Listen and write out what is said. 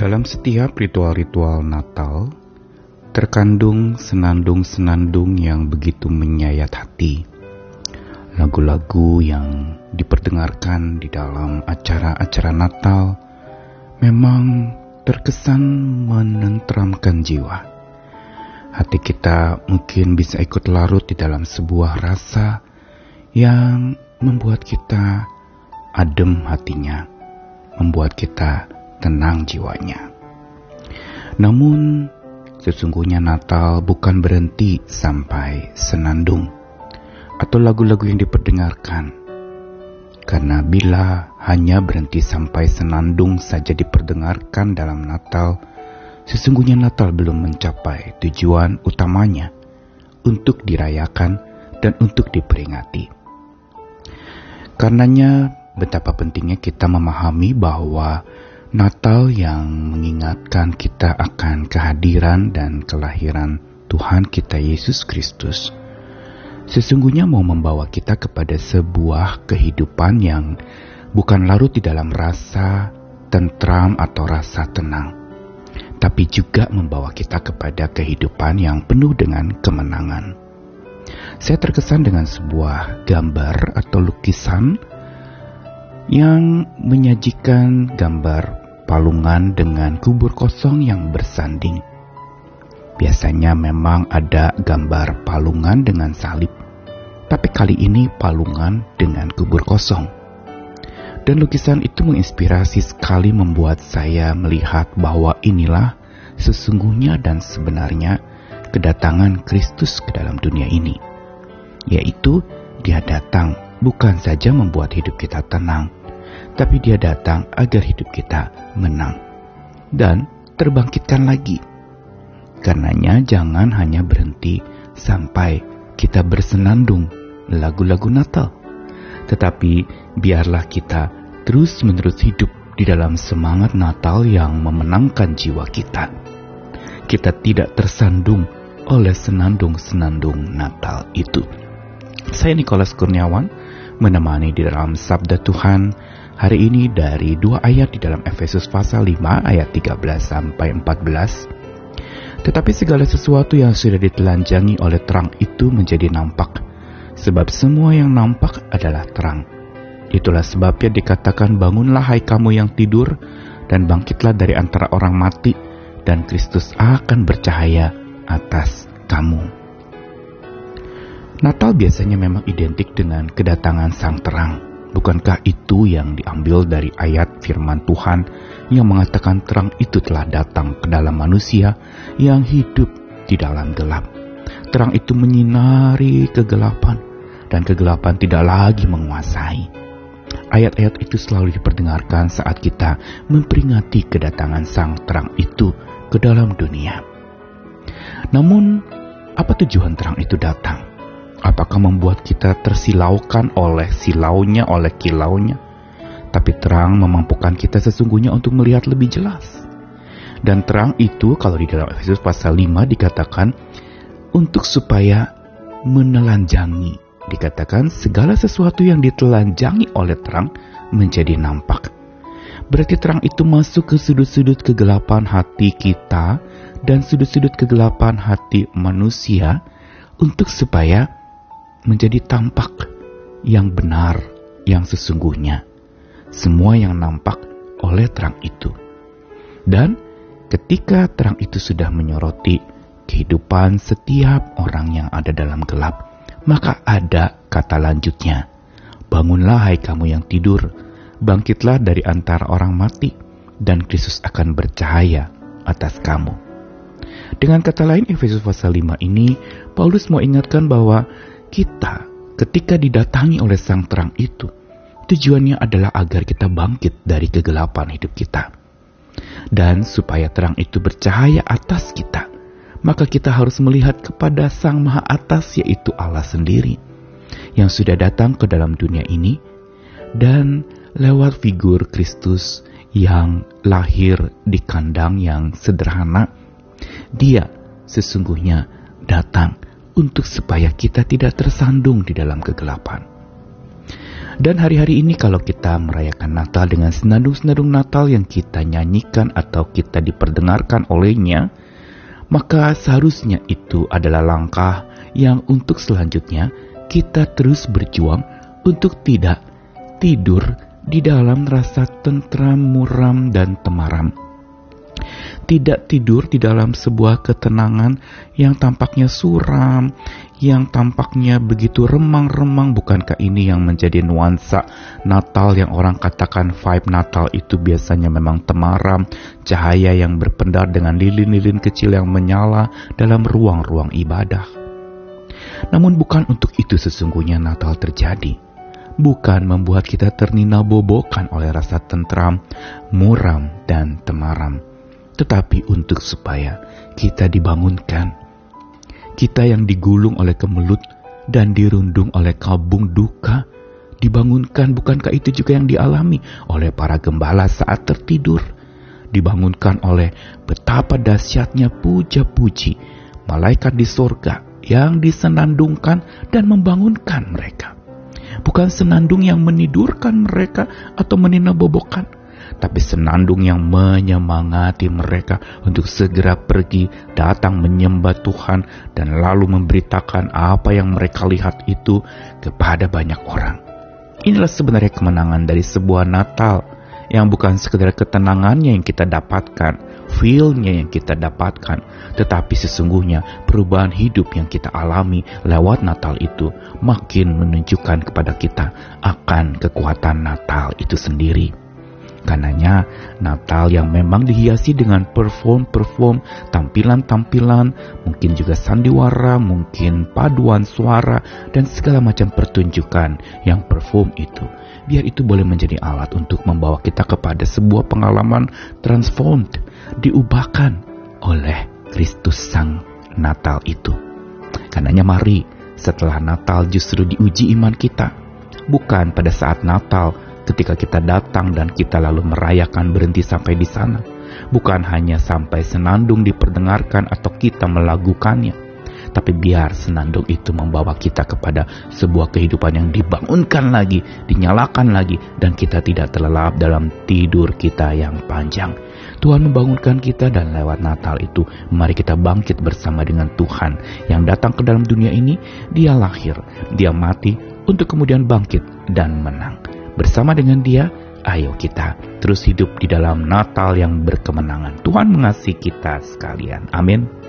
Dalam setiap ritual-ritual Natal, terkandung senandung-senandung yang begitu menyayat hati. Lagu-lagu yang diperdengarkan di dalam acara-acara Natal memang terkesan menenteramkan jiwa. Hati kita mungkin bisa ikut larut di dalam sebuah rasa yang membuat kita adem hatinya, membuat kita tenang jiwanya. Namun, sesungguhnya Natal bukan berhenti sampai senandung atau lagu-lagu yang diperdengarkan. Karena bila hanya berhenti sampai senandung saja diperdengarkan dalam Natal, sesungguhnya Natal belum mencapai tujuan utamanya untuk dirayakan dan untuk diperingati. Karenanya, betapa pentingnya kita memahami bahwa Natal yang mengingatkan kita akan kehadiran dan kelahiran Tuhan kita Yesus Kristus sesungguhnya mau membawa kita kepada sebuah kehidupan yang bukan larut di dalam rasa tentram atau rasa tenang, tapi juga membawa kita kepada kehidupan yang penuh dengan kemenangan. Saya terkesan dengan sebuah gambar atau lukisan yang menyajikan gambar palungan dengan kubur kosong yang bersanding. Biasanya memang ada gambar palungan dengan salib, tapi kali ini palungan dengan kubur kosong. Dan lukisan itu menginspirasi sekali membuat saya melihat bahwa inilah sesungguhnya dan sebenarnya kedatangan Kristus ke dalam dunia ini. Yaitu dia datang bukan saja membuat hidup kita tenang, tapi dia datang agar hidup kita menang dan terbangkitkan lagi. Karenanya jangan hanya berhenti sampai kita bersenandung lagu-lagu Natal, tetapi biarlah kita terus-menerus hidup di dalam semangat Natal yang memenangkan jiwa kita. Kita tidak tersandung oleh senandung-senandung Natal itu. Saya Nikolas Kurniawan menemani di dalam Sabda Tuhan hari ini dari dua ayat di dalam Efesus pasal 5 ayat 13 sampai 14. Tetapi segala sesuatu yang sudah ditelanjangi oleh terang itu menjadi nampak, sebab semua yang nampak adalah terang. Itulah sebabnya dikatakan bangunlah hai kamu yang tidur, dan bangkitlah dari antara orang mati, dan Kristus akan bercahaya atas kamu. Natal biasanya memang identik dengan kedatangan sang terang Bukankah itu yang diambil dari ayat firman Tuhan yang mengatakan terang itu telah datang ke dalam manusia yang hidup di dalam gelap. Terang itu menyinari kegelapan dan kegelapan tidak lagi menguasai. Ayat-ayat itu selalu diperdengarkan saat kita memperingati kedatangan sang terang itu ke dalam dunia. Namun, apa tujuan terang itu datang? Apakah membuat kita tersilaukan oleh silaunya, oleh kilaunya? Tapi terang memampukan kita sesungguhnya untuk melihat lebih jelas. Dan terang itu kalau di dalam Efesus pasal 5 dikatakan untuk supaya menelanjangi. Dikatakan segala sesuatu yang ditelanjangi oleh terang menjadi nampak. Berarti terang itu masuk ke sudut-sudut kegelapan hati kita dan sudut-sudut kegelapan hati manusia untuk supaya menjadi tampak yang benar, yang sesungguhnya. Semua yang nampak oleh terang itu. Dan ketika terang itu sudah menyoroti kehidupan setiap orang yang ada dalam gelap, maka ada kata lanjutnya. Bangunlah hai kamu yang tidur, bangkitlah dari antara orang mati, dan Kristus akan bercahaya atas kamu. Dengan kata lain Efesus pasal 5 ini, Paulus mau ingatkan bahwa kita ketika didatangi oleh sang terang itu, tujuannya adalah agar kita bangkit dari kegelapan hidup kita. Dan supaya terang itu bercahaya atas kita, maka kita harus melihat kepada Sang Maha Atas yaitu Allah sendiri yang sudah datang ke dalam dunia ini dan lewat figur Kristus yang lahir di kandang yang sederhana, dia sesungguhnya datang untuk supaya kita tidak tersandung di dalam kegelapan. Dan hari-hari ini kalau kita merayakan Natal dengan senandung-senandung Natal yang kita nyanyikan atau kita diperdengarkan olehnya, maka seharusnya itu adalah langkah yang untuk selanjutnya kita terus berjuang untuk tidak tidur di dalam rasa tentram, muram, dan temaram tidak tidur di dalam sebuah ketenangan yang tampaknya suram, yang tampaknya begitu remang-remang. Bukankah ini yang menjadi nuansa Natal yang orang katakan vibe Natal itu biasanya memang temaram, cahaya yang berpendar dengan lilin-lilin kecil yang menyala dalam ruang-ruang ibadah. Namun bukan untuk itu sesungguhnya Natal terjadi bukan membuat kita ternina bobokan oleh rasa tentram, muram, dan temaram tetapi untuk supaya kita dibangunkan. Kita yang digulung oleh kemelut dan dirundung oleh kabung duka, dibangunkan bukankah itu juga yang dialami oleh para gembala saat tertidur? Dibangunkan oleh betapa dahsyatnya puja-puji malaikat di sorga yang disenandungkan dan membangunkan mereka. Bukan senandung yang menidurkan mereka atau meninabobokan, tapi senandung yang menyemangati mereka untuk segera pergi, datang menyembah Tuhan, dan lalu memberitakan apa yang mereka lihat itu kepada banyak orang. Inilah sebenarnya kemenangan dari sebuah Natal yang bukan sekedar ketenangannya yang kita dapatkan, feel-nya yang kita dapatkan, tetapi sesungguhnya perubahan hidup yang kita alami lewat Natal itu makin menunjukkan kepada kita akan kekuatan Natal itu sendiri. Karenanya Natal yang memang dihiasi dengan perform-perform, tampilan-tampilan, mungkin juga sandiwara, mungkin paduan suara, dan segala macam pertunjukan yang perform itu. Biar itu boleh menjadi alat untuk membawa kita kepada sebuah pengalaman transformed, diubahkan oleh Kristus Sang Natal itu. Karenanya mari setelah Natal justru diuji iman kita. Bukan pada saat Natal ketika kita datang dan kita lalu merayakan berhenti sampai di sana. Bukan hanya sampai senandung diperdengarkan atau kita melakukannya, tapi biar senandung itu membawa kita kepada sebuah kehidupan yang dibangunkan lagi, dinyalakan lagi, dan kita tidak terlelap dalam tidur kita yang panjang. Tuhan membangunkan kita dan lewat Natal itu, mari kita bangkit bersama dengan Tuhan yang datang ke dalam dunia ini. Dia lahir, dia mati untuk kemudian bangkit dan menang. Bersama dengan dia, ayo kita terus hidup di dalam Natal yang berkemenangan. Tuhan mengasihi kita sekalian. Amin.